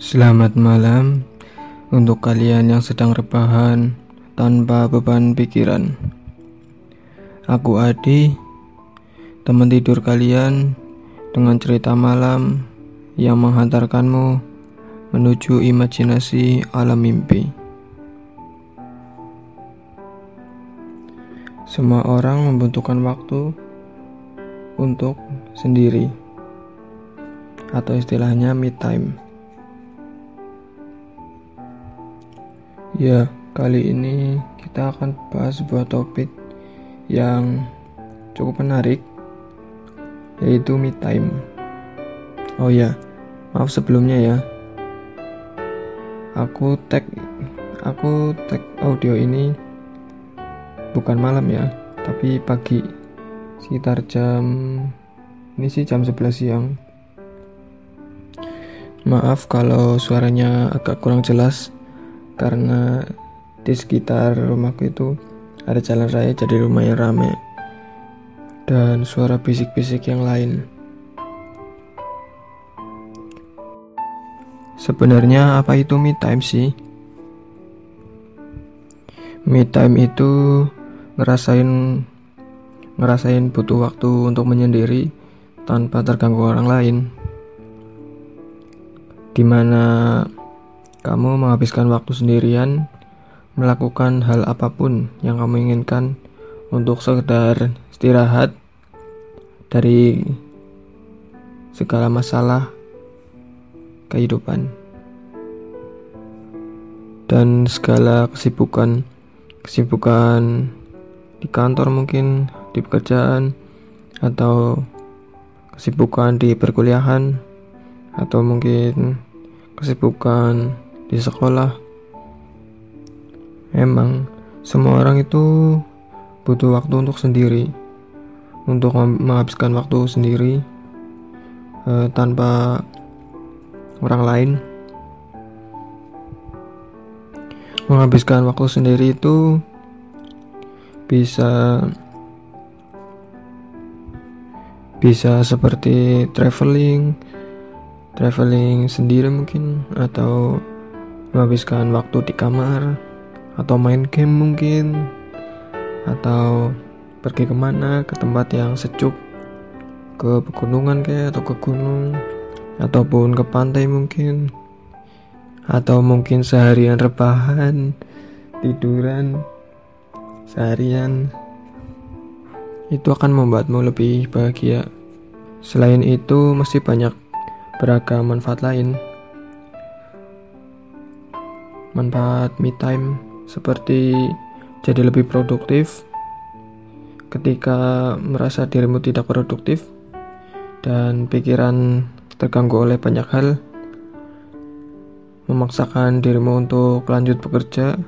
Selamat malam untuk kalian yang sedang rebahan tanpa beban pikiran. Aku Adi, teman tidur kalian dengan cerita malam yang menghantarkanmu menuju imajinasi alam mimpi. Semua orang membutuhkan waktu untuk sendiri atau istilahnya me time. Ya, kali ini kita akan bahas sebuah topik yang cukup menarik yaitu me time. Oh ya, maaf sebelumnya ya. Aku tag aku tag audio ini bukan malam ya, tapi pagi sekitar jam ini sih jam 11 siang. Maaf kalau suaranya agak kurang jelas karena di sekitar rumahku itu ada jalan raya jadi lumayan rame dan suara bisik-bisik yang lain. Sebenarnya apa itu me time sih? Me time itu ngerasain ngerasain butuh waktu untuk menyendiri tanpa terganggu orang lain. Di mana kamu menghabiskan waktu sendirian melakukan hal apa pun yang kamu inginkan untuk sekedar istirahat dari segala masalah kehidupan dan segala kesibukan kesibukan di kantor mungkin di pekerjaan atau kesibukan di perkuliahan atau mungkin kesibukan di sekolah. Emang semua orang itu butuh waktu untuk sendiri, untuk menghabiskan waktu sendiri eh, tanpa orang lain. Menghabiskan waktu sendiri itu bisa bisa seperti traveling, traveling sendiri mungkin atau menghabiskan waktu di kamar atau main game mungkin atau pergi ke mana ke tempat yang sejuk ke pegunungan kayak atau ke gunung ataupun ke pantai mungkin atau mungkin seharian rebahan tiduran seharian. Itu akan membuatmu lebih bahagia. Selain itu masih banyak beragam manfaat lain manfaat me time seperti jadi lebih produktif ketika merasa dirimu tidak produktif dan pikiran terganggu oleh banyak hal memaksakan dirimu untuk lanjut bekerja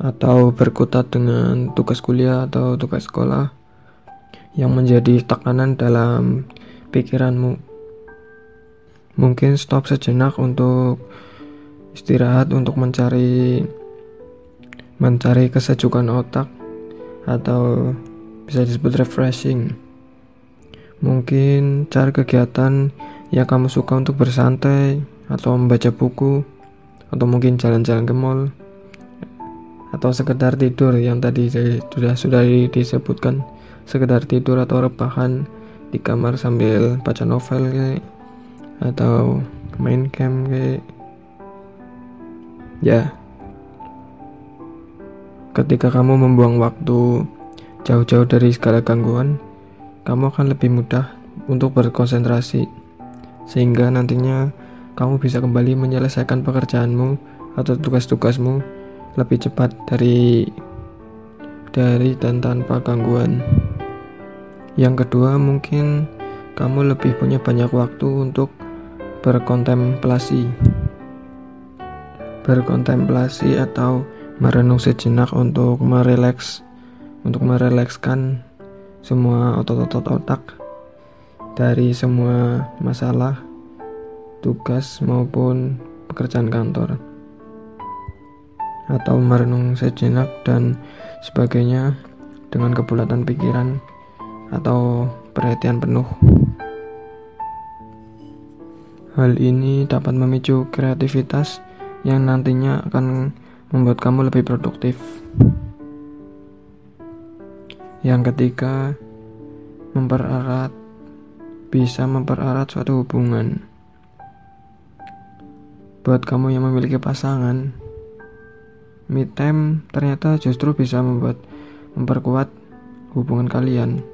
atau berkutat dengan tugas kuliah atau tugas sekolah yang menjadi tekanan dalam pikiranmu. Mungkin stop sejenak untuk istirahat untuk mencari mencari kesejukan otak atau bisa disebut refreshing. Mungkin cari kegiatan yang kamu suka untuk bersantai atau membaca buku atau mungkin jalan-jalan ke mall atau sekedar tidur yang tadi sudah sudah disebutkan sekedar tidur atau rebahan di kamar sambil baca novel kayak atau main game kayak Ya, ketika kamu membuang waktu jauh-jauh dari segala gangguan, kamu akan lebih mudah untuk berkonsentrasi, sehingga nantinya kamu bisa kembali menyelesaikan pekerjaanmu atau tugas-tugasmu lebih cepat dari dari dan tanpa gangguan. Yang kedua, mungkin kamu lebih punya banyak waktu untuk berkontemplasi berkontemplasi atau merenung sejenak untuk merileks untuk merelekskan semua otot-otot otak dari semua masalah tugas maupun pekerjaan kantor. Atau merenung sejenak dan sebagainya dengan kebulatan pikiran atau perhatian penuh. Hal ini dapat memicu kreativitas yang nantinya akan membuat kamu lebih produktif. Yang ketiga, mempererat bisa mempererat suatu hubungan. Buat kamu yang memiliki pasangan, me time ternyata justru bisa membuat memperkuat hubungan kalian.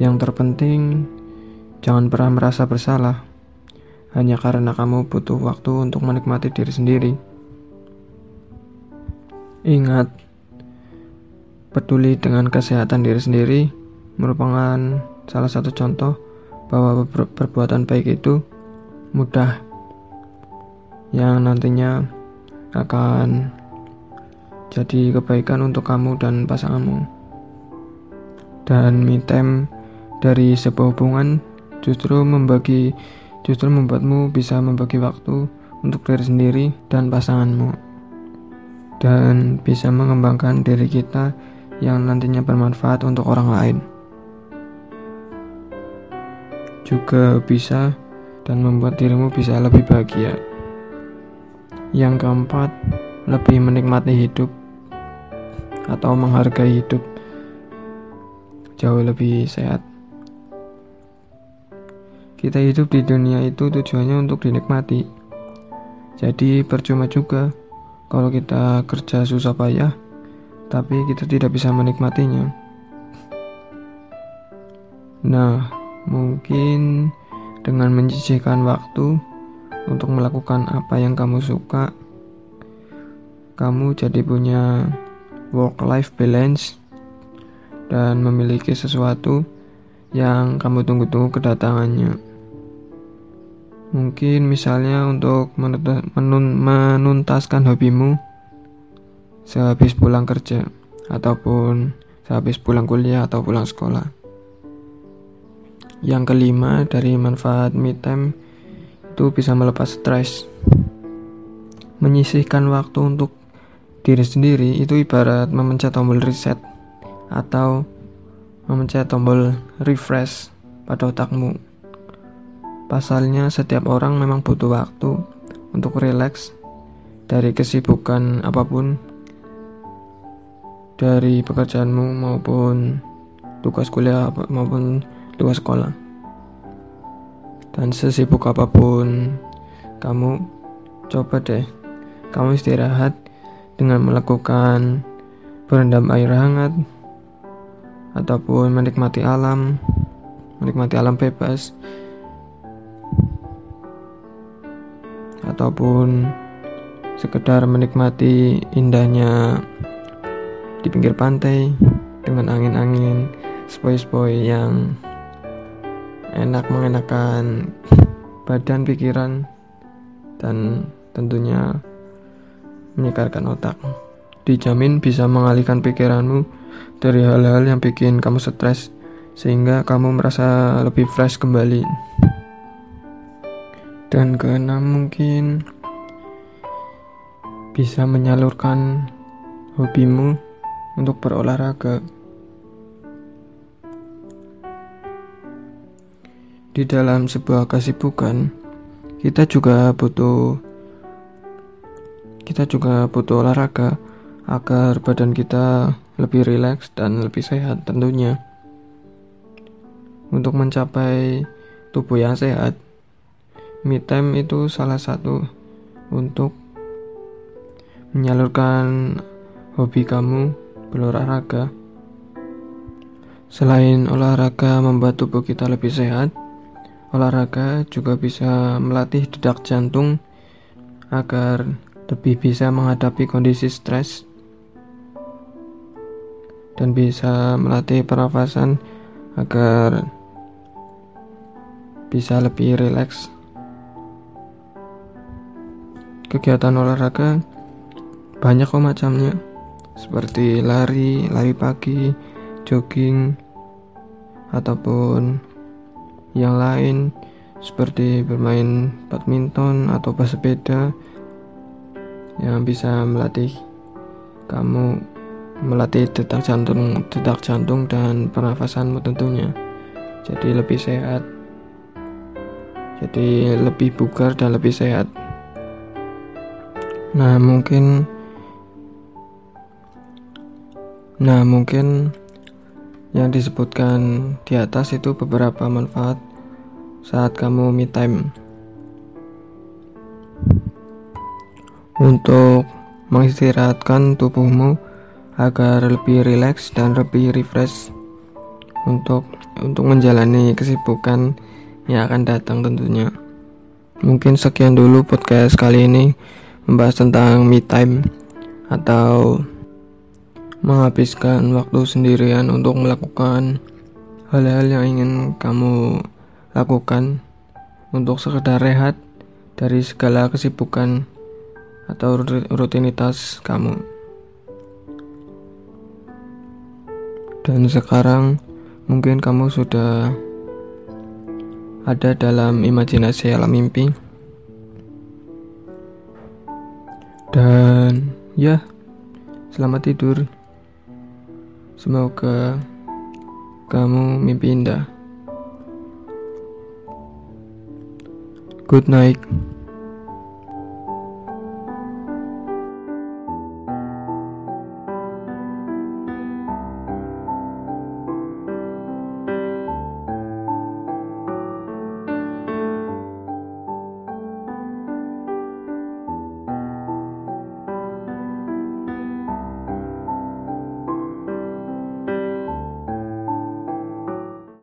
Yang terpenting, jangan pernah merasa bersalah hanya karena kamu butuh waktu untuk menikmati diri sendiri. Ingat, peduli dengan kesehatan diri sendiri merupakan salah satu contoh bahwa perbuatan baik itu mudah yang nantinya akan jadi kebaikan untuk kamu dan pasanganmu. Dan me time dari sebuah hubungan justru membagi justru membuatmu bisa membagi waktu untuk diri sendiri dan pasanganmu dan bisa mengembangkan diri kita yang nantinya bermanfaat untuk orang lain juga bisa dan membuat dirimu bisa lebih bahagia. Yang keempat, lebih menikmati hidup atau menghargai hidup jauh lebih sehat. Kita hidup di dunia itu tujuannya untuk dinikmati. Jadi percuma juga kalau kita kerja susah payah, tapi kita tidak bisa menikmatinya. Nah, mungkin dengan menyisihkan waktu untuk melakukan apa yang kamu suka, kamu jadi punya work-life balance dan memiliki sesuatu yang kamu tunggu-tunggu kedatangannya. Mungkin misalnya untuk menun menuntaskan hobimu sehabis pulang kerja ataupun sehabis pulang kuliah atau pulang sekolah. Yang kelima dari manfaat me time itu bisa melepas stres. Menyisihkan waktu untuk diri sendiri itu ibarat memencet tombol reset atau memencet tombol refresh pada otakmu. Pasalnya setiap orang memang butuh waktu untuk rileks dari kesibukan apa pun dari pekerjaanmu maupun tugas kuliah maupun luar sekolah. Dan sesibuk apa pun kamu, coba deh kamu istirahat dengan melakukan berendam air hangat ataupun menikmati alam, menikmati alam bebas ataupun sekedar menikmati indahnya di pinggir pantai dengan angin-angin spoi-spoi yang enak mengenakan badan pikiran dan tentunya menyegarkan otak. Dijamin bisa mengalihkan pikiranmu dari hal-hal yang bikin kamu stres sehingga kamu merasa lebih fresh kembali dan keenam mungkin bisa menyalurkan hobimu untuk berolahraga. Di dalam sebuah kesibukan kita juga butuh kita juga butuh olahraga agar badan kita lebih rileks dan lebih sehat tentunya. Untuk mencapai tubuh yang sehat me time itu salah satu untuk menyalurkan hobi kamu berolahraga selain olahraga membuat tubuh kita lebih sehat Olahraga juga bisa melatih detak jantung agar lebih bisa menghadapi kondisi stres dan bisa melatih pernafasan agar bisa lebih rileks. Kegiatan olahraga banyak kok macamnya, seperti lari, lari pagi, jogging, ataupun yang lain seperti bermain badminton atau bersepeda yang bisa melatih kamu melatih detak jantung detak jantung dan pernafasanmu tentunya. Jadi lebih sehat. Jadi lebih bugar dan lebih sehat. Nah, mungkin Nah, mungkin yang disebutkan di atas itu beberapa manfaat saat kamu me time. Untuk mengistirahatkan tubuhmu agar lebih rileks dan lebih refresh untuk untuk menjalani kesibukan yang akan datang tentunya. Mungkin sekian dulu podcast kali ini membahas tentang me time atau menghabiskan waktu sendirian untuk melakukan hal-hal yang ingin kamu lakukan untuk sekedar rehat dari segala kesibukan atau rutinitas kamu. Dan sekarang mungkin kamu sudah ada dalam imajinasi alam mimpi. Dan ya, selamat tidur. Semoga kamu mimpi indah. Good night.